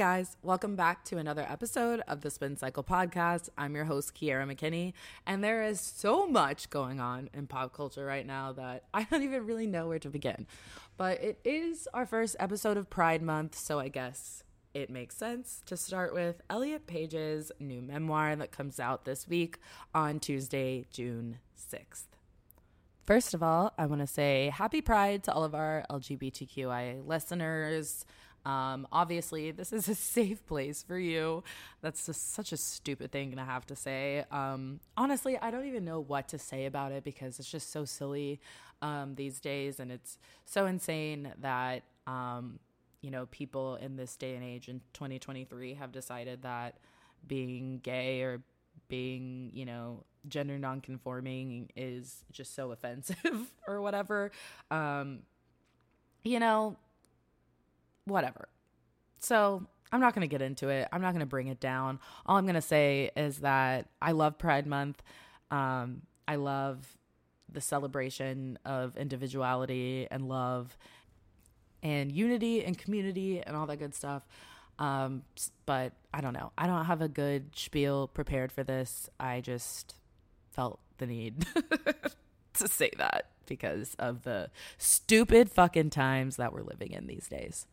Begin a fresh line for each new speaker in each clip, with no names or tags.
guys, welcome back to another episode of the Spin Cycle Podcast. I'm your host, Kiera McKinney, and there is so much going on in pop culture right now that I don't even really know where to begin. But it is our first episode of Pride Month, so I guess it makes sense to start with Elliot Page's new memoir that comes out this week on Tuesday, June 6th. First of all, I want to say happy Pride to all of our LGBTQI listeners. Um, obviously, this is a safe place for you. That's just such a stupid thing to have to say. Um, honestly, I don't even know what to say about it because it's just so silly um, these days, and it's so insane that um, you know people in this day and age in 2023 have decided that being gay or being you know gender nonconforming is just so offensive or whatever. Um, you know, whatever. So I'm not going to get into it. I'm not going to bring it down. All I'm going to say is that I love Pride Month. Um, I love the celebration of individuality and love and unity and community and all that good stuff. Um, but I don't know. I don't have a good spiel prepared for this. I just felt the need to say that because of the stupid fucking times that we're living in these days.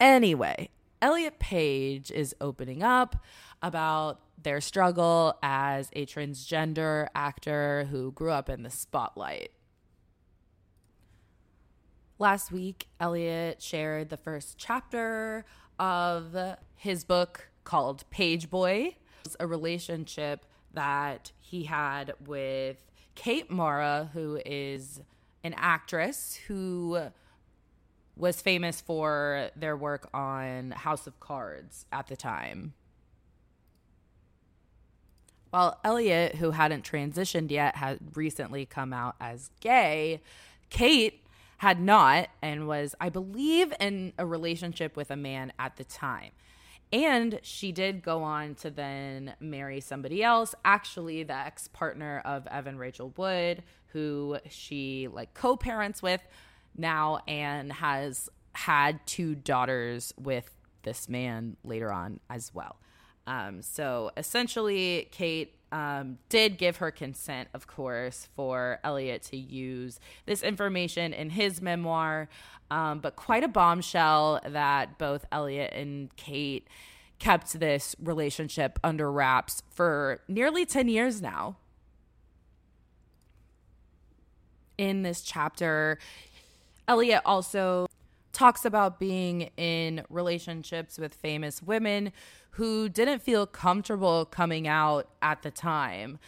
Anyway, Elliot Page is opening up about their struggle as a transgender actor who grew up in the spotlight. Last week, Elliot shared the first chapter of his book called Page Boy. A relationship that he had with Kate Mara, who is an actress who was famous for their work on House of Cards at the time. While Elliot, who hadn't transitioned yet, had recently come out as gay, Kate had not and was, I believe, in a relationship with a man at the time. And she did go on to then marry somebody else, actually the ex-partner of Evan Rachel Wood, who she like co-parents with now and has had two daughters with this man later on as well. Um, so essentially, Kate um, did give her consent, of course, for Elliot to use this information in his memoir, um, but quite a bombshell that both Elliot and Kate kept this relationship under wraps for nearly 10 years now. In this chapter, Elliot also talks about being in relationships with famous women who didn't feel comfortable coming out at the time,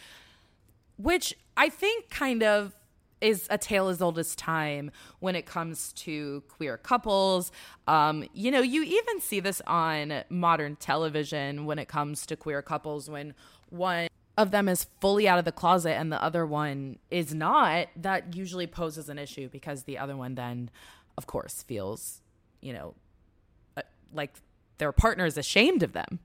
which I think kind of is a tale as old as time when it comes to queer couples. Um, you know, you even see this on modern television when it comes to queer couples when one of them is fully out of the closet and the other one is not, that usually poses an issue because the other one then, of course, feels, you know, uh, like their partner is ashamed of them.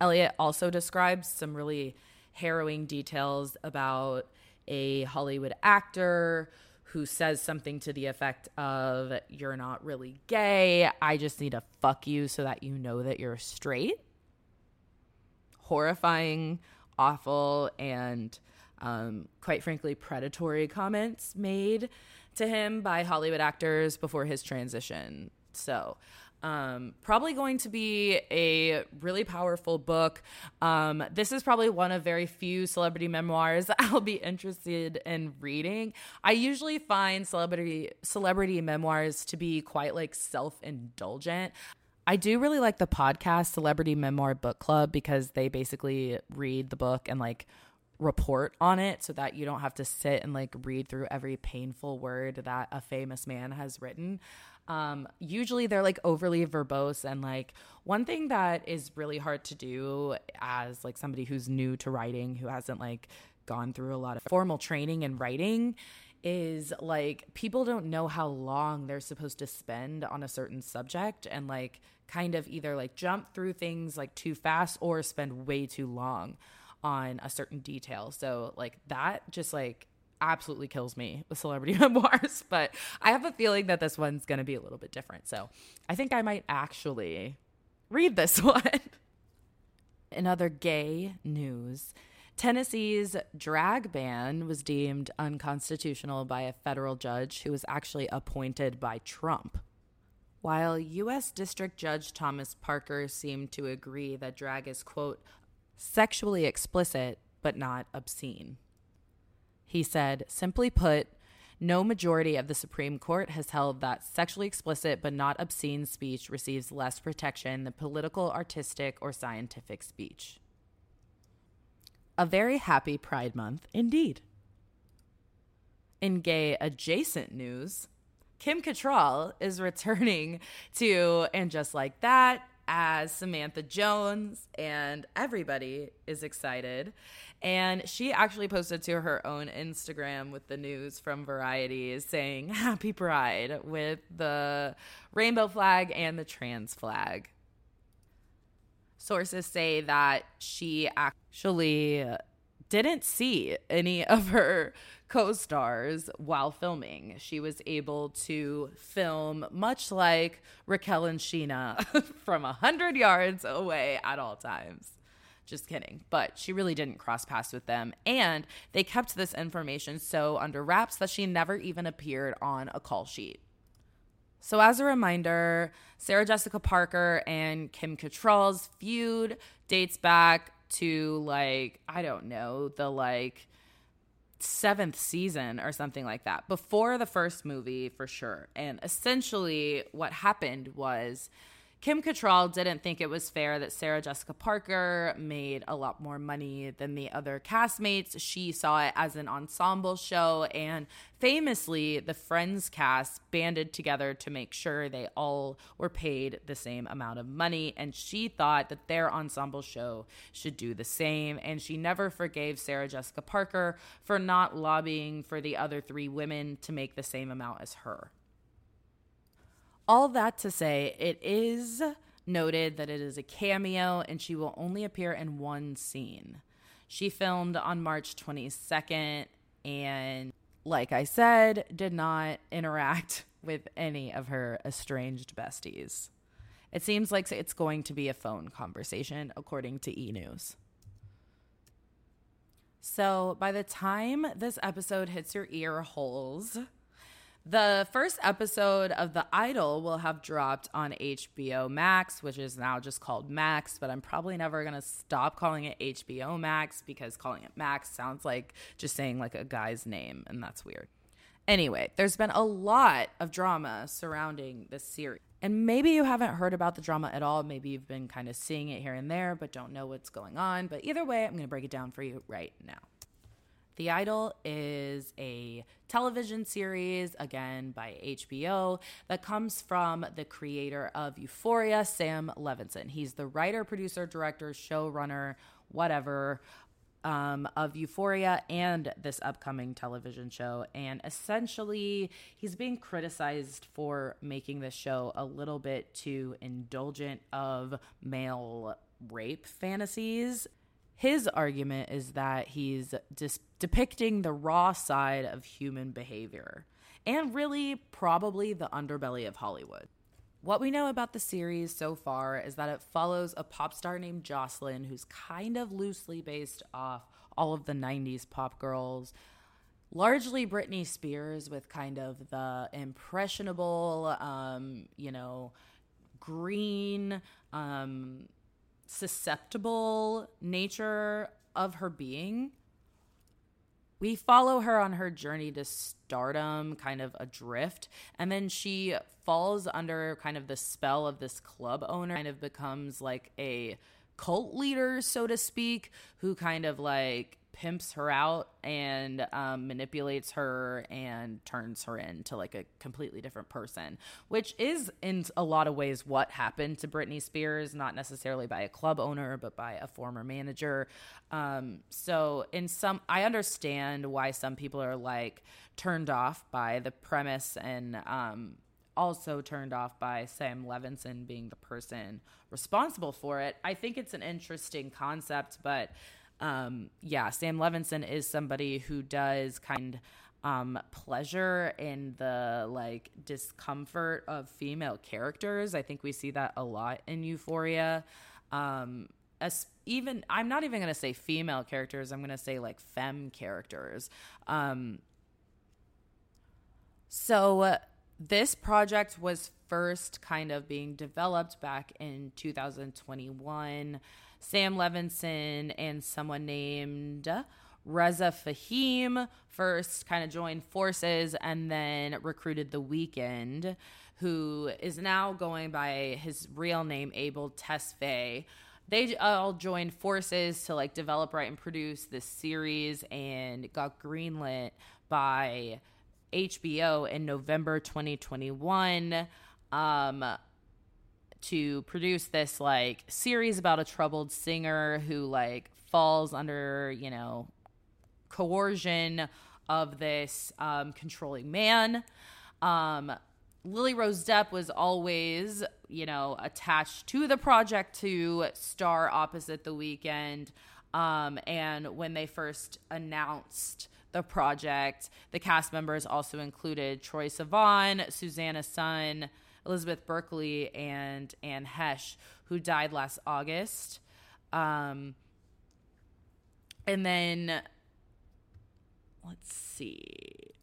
Elliot also describes some really harrowing details about a Hollywood actor who says something to the effect of, You're not really gay. I just need to fuck you so that you know that you're straight. Horrifying awful and um, quite frankly predatory comments made to him by Hollywood actors before his transition. So, um, probably going to be a really powerful book. Um, this is probably one of very few celebrity memoirs I'll be interested in reading. I usually find celebrity celebrity memoirs to be quite like self indulgent. I do really like the podcast Celebrity Memoir Book Club because they basically read the book and like report on it so that you don't have to sit and like read through every painful word that a famous man has written. Um, usually they're like overly verbose and like one thing that is really hard to do as like somebody who's new to writing who hasn't like gone through a lot of formal training in writing is like people don't know how long they're supposed to spend on a certain subject and like kind of either like jump through things like too fast or spend way too long on a certain detail. So like that just like absolutely kills me with celebrity memoirs, but I have a feeling that this one's going to be a little bit different. So I think I might actually read this one. In other gay news, Tennessee's drag ban was deemed unconstitutional by a federal judge who was actually appointed by Trump. While U.S. District Judge Thomas Parker seemed to agree that drag is, quote, sexually explicit but not obscene. He said, simply put, no majority of the Supreme Court has held that sexually explicit but not obscene speech receives less protection than political, artistic, or scientific speech. A very happy Pride Month indeed. In gay adjacent news, Kim Cattrall is returning to And Just Like That as Samantha Jones, and everybody is excited. And she actually posted to her own Instagram with the news from Variety saying Happy Pride with the rainbow flag and the trans flag. Sources say that she actually didn't see any of her co stars while filming. She was able to film much like Raquel and Scheana from a 100 yards away at all times. Just kidding. But she really didn't cross paths with them. And they kept this information so under wraps that she never even appeared on a call sheet. So, as a reminder, Sarah Jessica Parker and Kim Cattrall's feud dates back to like, I don't know, the like seventh season or something like that before the first movie for sure. And essentially, what happened was Kim Cattrall didn't think it was fair that Sarah Jessica Parker made a lot more money than the other castmates. She saw it as an ensemble show, and famously, the Friends cast banded together to make sure they all were paid the same amount of money. And she thought that their ensemble show should do the same. And she never forgave Sarah Jessica Parker for not lobbying for the other three women to make the same amount as her. All that to say, it is noted that it is a cameo and she will only appear in one scene. She filmed on March 22nd and, like I said, did not interact with any of her estranged besties. It seems like it's going to be a phone conversation, according to E! News. So, by the time this episode hits your ear holes, the first episode of The Idol will have dropped on HBO Max, which is now just called Max, but I'm probably never going to stop calling it HBO Max because calling it Max sounds like just saying like a guy's name, and that's weird. Anyway, there's been a lot of drama surrounding this series. And maybe you haven't heard about the drama at all. Maybe you've been kind of seeing it here and there, but don't know what's going on. But either way, I'm going to break it down for you right now. The Idol is a television series, again by HBO, that comes from the creator of Euphoria, Sam Levinson. He's the writer, producer, director, showrunner, whatever. Um, of Euphoria and this upcoming television show. And essentially, he's being criticized for making this show a little bit too indulgent of male rape fantasies his argument is that he's dis- depicting the raw side of human behavior and really probably the underbelly of Hollywood. What we know about the series so far is that it follows a pop star named Jocelyn who's kind of loosely based off all of the 90s pop girls, largely Britney Spears with kind of the impressionable, um, you know, green, um, susceptible nature of her being. We follow her on her journey to stardom, kind of adrift, and then she falls under kind of the spell of this club owner, kind of becomes like a cult leader, so to speak, who kind of like pimps her out and um, manipulates her and turns her into like a completely different person, which is in a lot of ways what happened to Britney Spears, not necessarily by a club owner, but by a former manager. Um, so, in some, I understand why some people are like turned off by the premise and, um, also turned off by Sam Levinson being the person responsible for it. I think it's an interesting concept, but um, yeah, Sam Levinson is somebody who does kind um, pleasure in the like discomfort of female characters. I think we see that a lot in Euphoria. Um, as even I'm not even gonna say female characters. I'm gonna say like femme characters. Um, so uh, this project was first kind of being developed back in 2021. Sam Levinson and someone named Reza Fahim first kind of joined forces and then recruited The Weeknd, who is now going by his real name, Abel Tesfaye. They all joined forces to like develop, write, and produce this series and got greenlit by HBO in November 2021 um, to produce this like series about a troubled singer who like falls under, you know, coercion of this um, controlling man. Um, Lily Rose Depp was always, you know, attached to the project to star opposite the Weeknd. Um, and when they first announced the project, the cast members also included Troye Sivan, Suzanna Son, Elizabeth Berkley, and Anne Heche, who died last August. Um, and then let's see.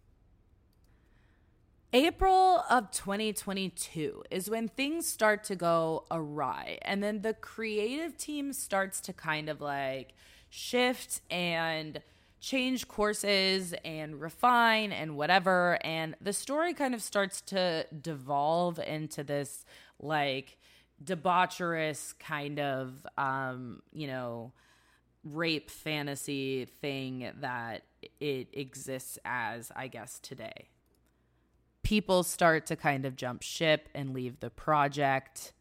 April of 2022 is when things start to go awry. And then the creative team starts to kind of like shift and change courses and refine and whatever. And the story kind of starts to devolve into this like debaucherous kind of, um, you know, rape fantasy thing that it exists as, I guess, today. People start to kind of jump ship and leave the project.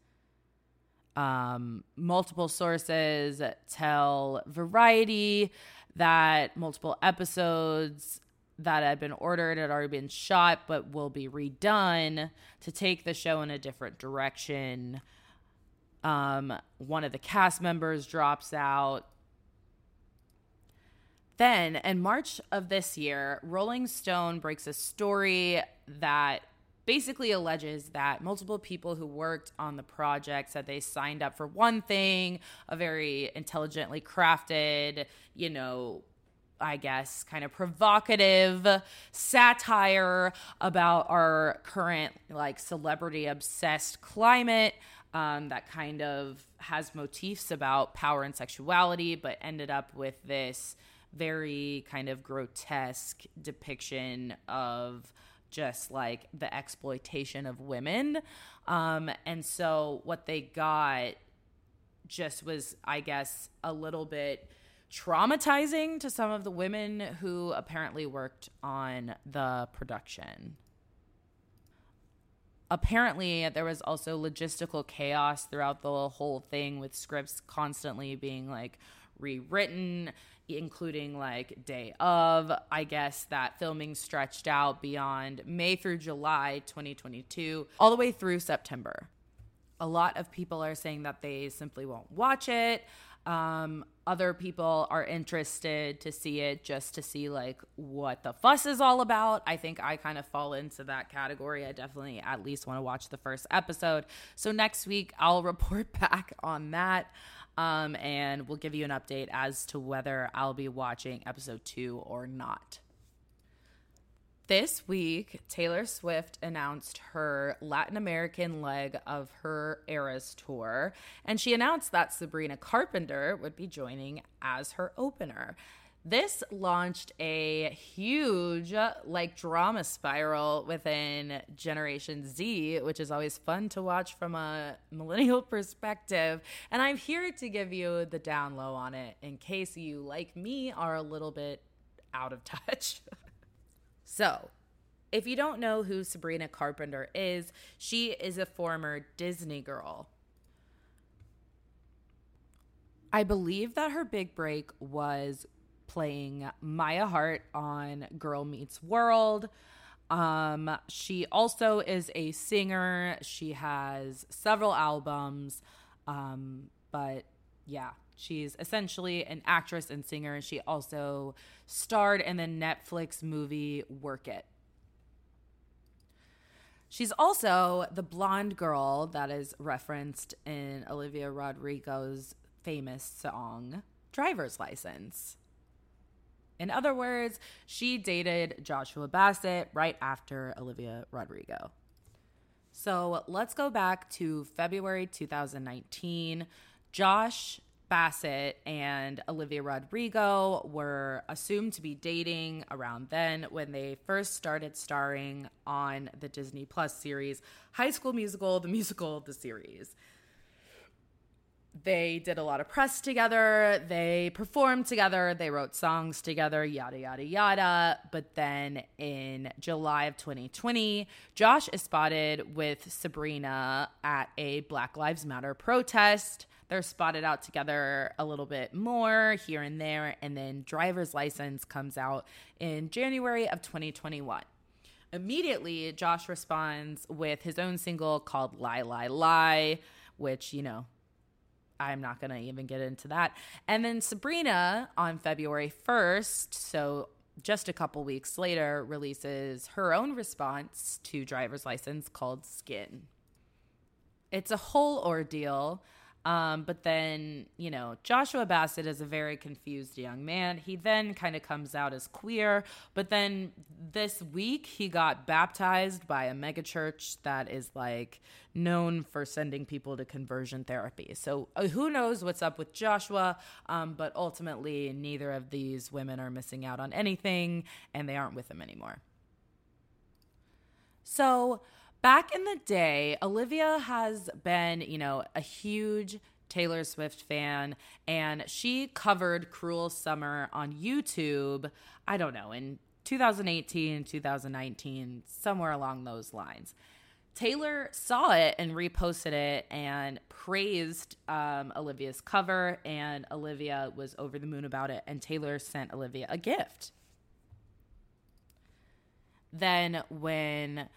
Um, multiple sources tell Variety that multiple episodes that had been ordered had already been shot but will be redone to take the show in a different direction. Um, one of the cast members drops out. Then, in March of this year, Rolling Stone breaks a story that basically alleges that multiple people who worked on the project said they signed up for one thing, a very intelligently crafted, you know, I guess, kind of provocative satire about our current, like, celebrity obsessed climate. Um, that kind of has motifs about power and sexuality, but ended up with this very kind of grotesque depiction of just like the exploitation of women. Um, and so what they got just was, I guess, a little bit traumatizing to some of the women who apparently worked on the production. Apparently, there was also logistical chaos throughout the whole thing with scripts constantly being like rewritten including like day of. I guess that filming stretched out beyond May through July 2022, all the way through September. A lot of people are saying that they simply won't watch it. Um, other people are interested to see it just to see like what the fuss is all about. I think I kind of fall into that category. I definitely at least want to watch the first episode. So next week I'll report back on that. Um, and we'll give you an update as to whether I'll be watching episode two or not. This week, Taylor Swift announced her Latin American leg of her Eras tour, and she announced that Sabrina Carpenter would be joining as her opener. This launched a huge like drama spiral within Generation Z, which is always fun to watch from a millennial perspective. And I'm here to give you the down low on it in case you, like me, are a little bit out of touch. so, if you don't know who Sabrina Carpenter is, she is a former Disney girl. I believe that her big break was playing Maya Hart on Girl Meets World. Um, she also is a singer. She has several albums, um, but yeah, she's essentially an actress and singer. She also starred in the Netflix movie Work It. She's also the blonde girl that is referenced in Olivia Rodrigo's famous song, Driver's License. In other words, she dated Joshua Bassett right after Olivia Rodrigo. So let's go back to February 2019. Josh Bassett and Olivia Rodrigo were assumed to be dating around then when they first started starring on the Disney Plus series High School Musical, the musical, the series. They did a lot of press together, they performed together, they wrote songs together, yada, yada, yada. But then in July of 2020, Josh is spotted with Sabrina at a Black Lives Matter protest they're spotted out together a little bit more here and there. And then driver's license comes out in January of 2021. Immediately, Josh responds with his own single called Lie, Lie, Lie, which, you know, I'm not going to even get into that. And then Sabrina on February 1st, so just a couple weeks later, releases her own response to driver's license called Skin. It's a whole ordeal. Um, but then, you know, Joshua Bassett is a very confused young man. He then kind of comes out as queer, but then this week he got baptized by a megachurch that is like known for sending people to conversion therapy. So uh, who knows what's up with Joshua? Um, but ultimately, neither of these women are missing out on anything and they aren't with him anymore. So, back in the day, Olivia has been, you know, a huge Taylor Swift fan, and she covered Cruel Summer on YouTube, I don't know, in 2018, 2019, somewhere along those lines. Taylor saw it and reposted it and praised um, Olivia's cover, and Olivia was over the moon about it. And Taylor sent Olivia a gift. Then, when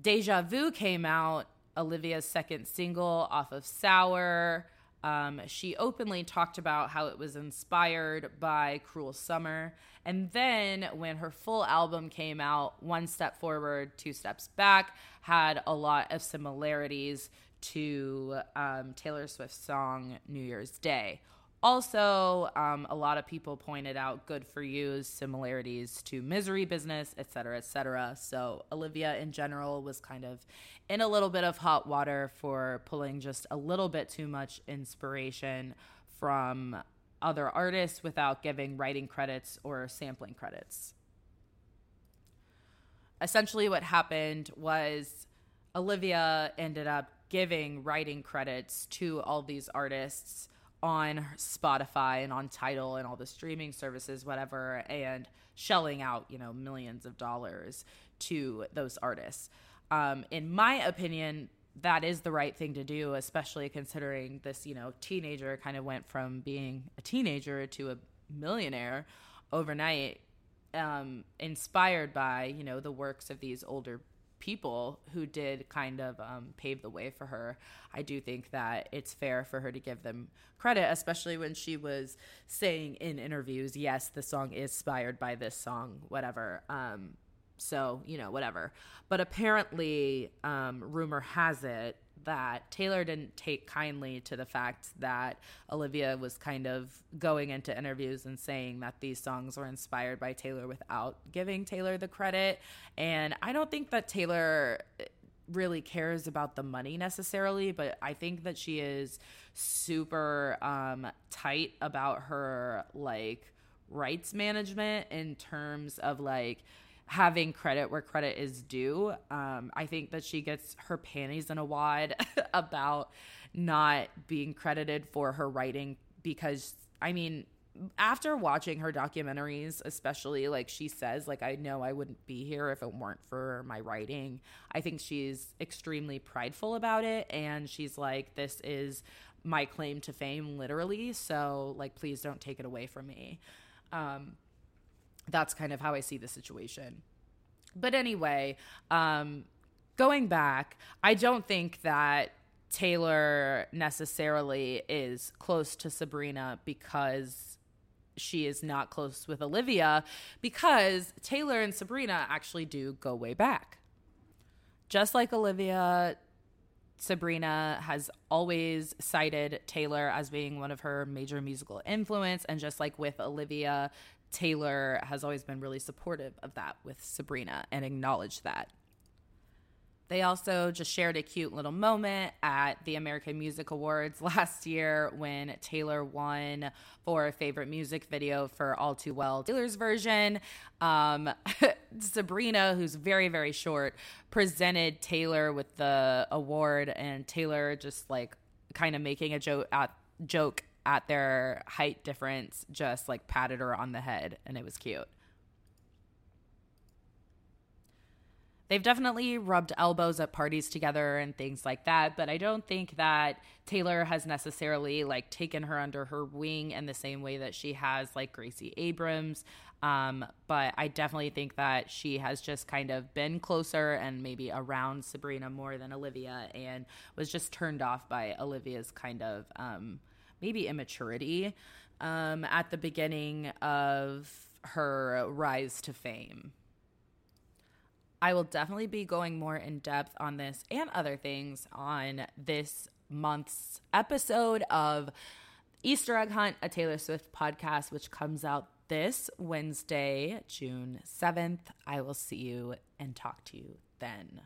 Deja Vu came out, Olivia's second single off of Sour. Um, she openly talked about how it was inspired by Cruel Summer. And then when her full album came out, One Step Forward, Two Steps Back, had a lot of similarities to um, Taylor Swift's song New Year's Day. Also, um, a lot of people pointed out good for you's similarities to misery business, et cetera, et cetera. So, Olivia in general was kind of in a little bit of hot water for pulling just a little bit too much inspiration from other artists without giving writing credits or sampling credits. Essentially, what happened was Olivia ended up giving writing credits to all these artists on Spotify and on Tidal and all the streaming services, whatever, and shelling out, you know, millions of dollars to those artists. Um, in my opinion, that is the right thing to do, especially considering this, you know, teenager kind of went from being a teenager to a millionaire overnight, um, inspired by, you know, the works of these older people who did kind of um, pave the way for her. I do think that it's fair for her to give them credit, especially when she was saying in interviews, yes, the song is inspired by this song, whatever. Um, so, you know, whatever. But apparently, um, rumor has it that Taylor didn't take kindly to the fact that Olivia was kind of going into interviews and saying that these songs were inspired by Taylor without giving Taylor the credit. And I don't think that Taylor really cares about the money necessarily, but I think that she is super um, tight about her like rights management in terms of like having credit where credit is due. Um, I think that she gets her panties in a wad about not being credited for her writing because, I mean, after watching her documentaries, especially like she says, like, I know I wouldn't be here if it weren't for my writing. I think she's extremely prideful about it. And she's like, this is my claim to fame, literally. So, like, please don't take it away from me. Um, that's kind of how I see the situation. But anyway, um, going back, I don't think that Taylor necessarily is close to Sabrina because she is not close with Olivia because Taylor and Sabrina actually do go way back. Just like Olivia, Sabrina has always cited Taylor as being one of her major musical influence and just like with Olivia, Taylor has always been really supportive of that with Sabrina and acknowledged that. They also just shared a cute little moment at the American Music Awards last year when Taylor won for favorite music video for All Too Well, Taylor's version. Um, Sabrina, who's very, very short, presented Taylor with the award, and Taylor just like kind of making a joke at joke at their height difference, just like patted her on the head, and it was cute. they've definitely rubbed elbows at parties together and things like that but i don't think that taylor has necessarily like taken her under her wing in the same way that she has like gracie abrams um, but i definitely think that she has just kind of been closer and maybe around sabrina more than olivia and was just turned off by olivia's kind of um, maybe immaturity um, at the beginning of her rise to fame I will definitely be going more in depth on this and other things on this month's episode of Easter Egg Hunt, a Taylor Swift podcast, which comes out this Wednesday, June 7th. I will see you and talk to you then.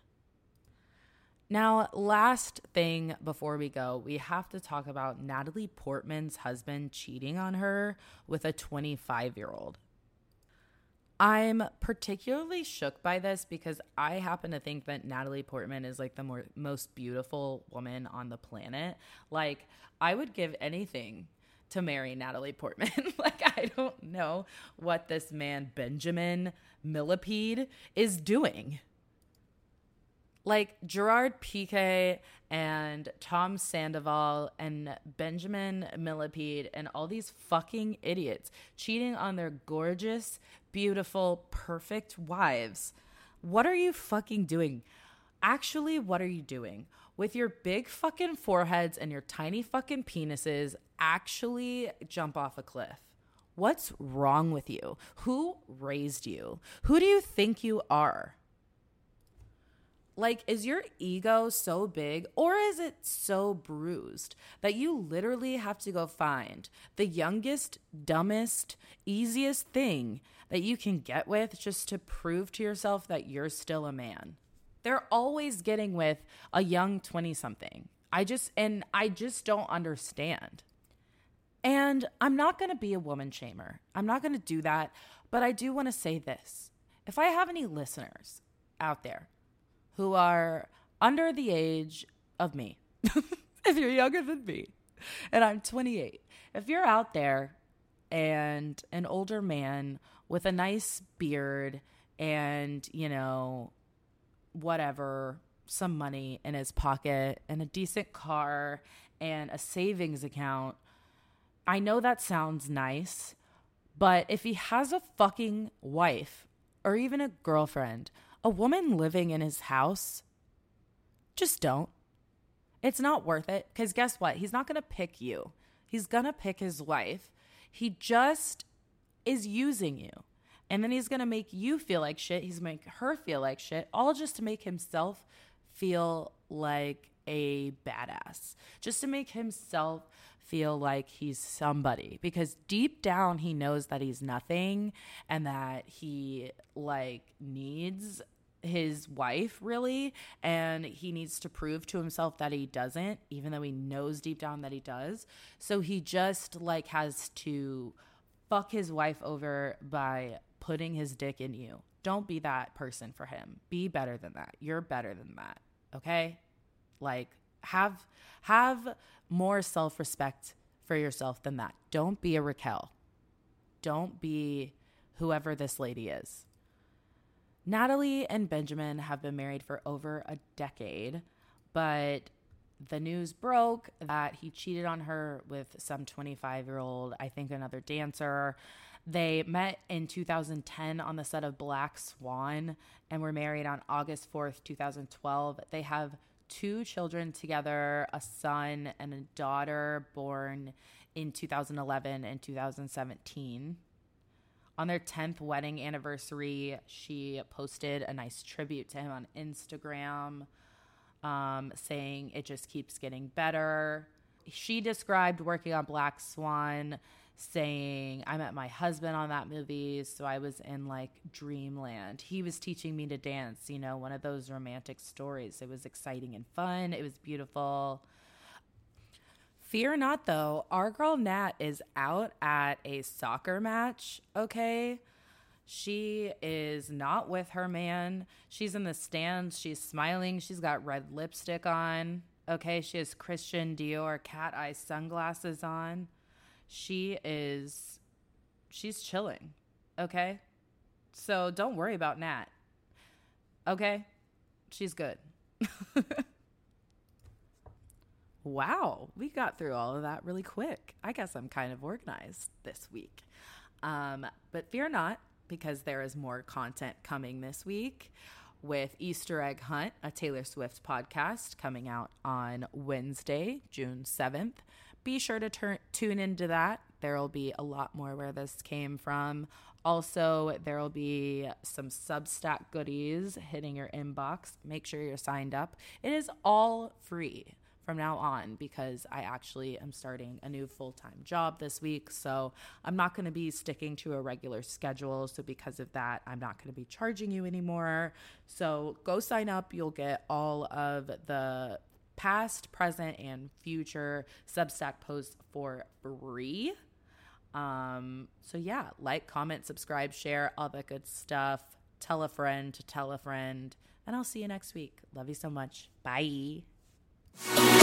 Now, last thing before we go, we have to talk about Natalie Portman's husband cheating on her with a 25 year old. I'm particularly shook by this because I happen to think that Natalie Portman is like the more most beautiful woman on the planet. Like I would give anything to marry Natalie Portman. like I don't know what this man Benjamin Millepied, is doing. Like Gerard Piqué and Tom Sandoval and Benjamin Millepied and all these fucking idiots cheating on their gorgeous, beautiful, perfect wives. What are you fucking doing? Actually, what are you doing? With your big fucking foreheads and your tiny fucking penises, actually jump off a cliff. What's wrong with you? Who raised you? Who do you think you are? Like, is your ego so big or is it so bruised that you literally have to go find the youngest, dumbest, easiest thing that you can get with just to prove to yourself that you're still a man. They're always getting with a young 20 something. I just, and I just don't understand. And I'm not going to be a woman shamer. I'm not going to do that. But I do want to say this. If I have any listeners out there who are under the age of me, if you're younger than me, and I'm 28, if you're out there and an older man with a nice beard and, you know, whatever, some money in his pocket and a decent car and a savings account. I know that sounds nice, but if he has a fucking wife or even a girlfriend, a woman living in his house, just don't. It's not worth it because guess what? He's not going to pick you. He's going to pick his wife. He just is using you. And then he's going to make you feel like shit. He's make her feel like shit, all just to make himself feel like a badass, just to make himself feel like he's somebody because deep down he knows that he's nothing and that he like needs his wife really and he needs to prove to himself that he doesn't even though he knows deep down that he does so he just like has to fuck his wife over by putting his dick in you. Don't be that person for him. Be better than that. You're better than that. Okay? Like have have more self-respect for yourself than that. Don't be a Raquel. Don't be whoever this lady is. Natalie and Benjamin have been married for over a decade, but the news broke that he cheated on her with some 25 year old, I think another dancer. They met in 2010 on the set of Black Swan and were married on August 4th, 2012. They have two children together a son and a daughter born in 2011 and 2017. On their 10th wedding anniversary, she posted a nice tribute to him on Instagram, um, saying it just keeps getting better. She described working on Black Swan saying I met my husband on that movie, so I was in like dreamland. He was teaching me to dance, you know, one of those romantic stories. It was exciting and fun. It was beautiful. Fear not though, our girl Nat is out at a soccer match, okay? She is not with her man. She's in the stands. She's smiling. She's got red lipstick on. Okay, she has Christian Dior cat eye sunglasses on she is she's chilling. Okay? So don't worry about Nat. Okay? She's good. wow, we got through all of that really quick. I guess I'm kind of organized this week. Um, but fear not, because there is more content coming this week with Easter Egg Hunt, a Taylor Swift podcast coming out on Wednesday, June 7th be sure to turn tune into that. There will be a lot more where this came from. Also, there will be some Substack goodies hitting your inbox. Make sure you're signed up. It is all free from now on because I actually am starting a new full time job this week. So I'm not going to be sticking to a regular schedule. So, because of that, I'm not going to be charging you anymore. So, go sign up. You'll get all of the past, present, and future Substack posts for free. Um, so yeah, like, comment, subscribe, share, all that good stuff. Tell a friend to tell a friend. And I'll see you next week. Love you so much. Bye. Música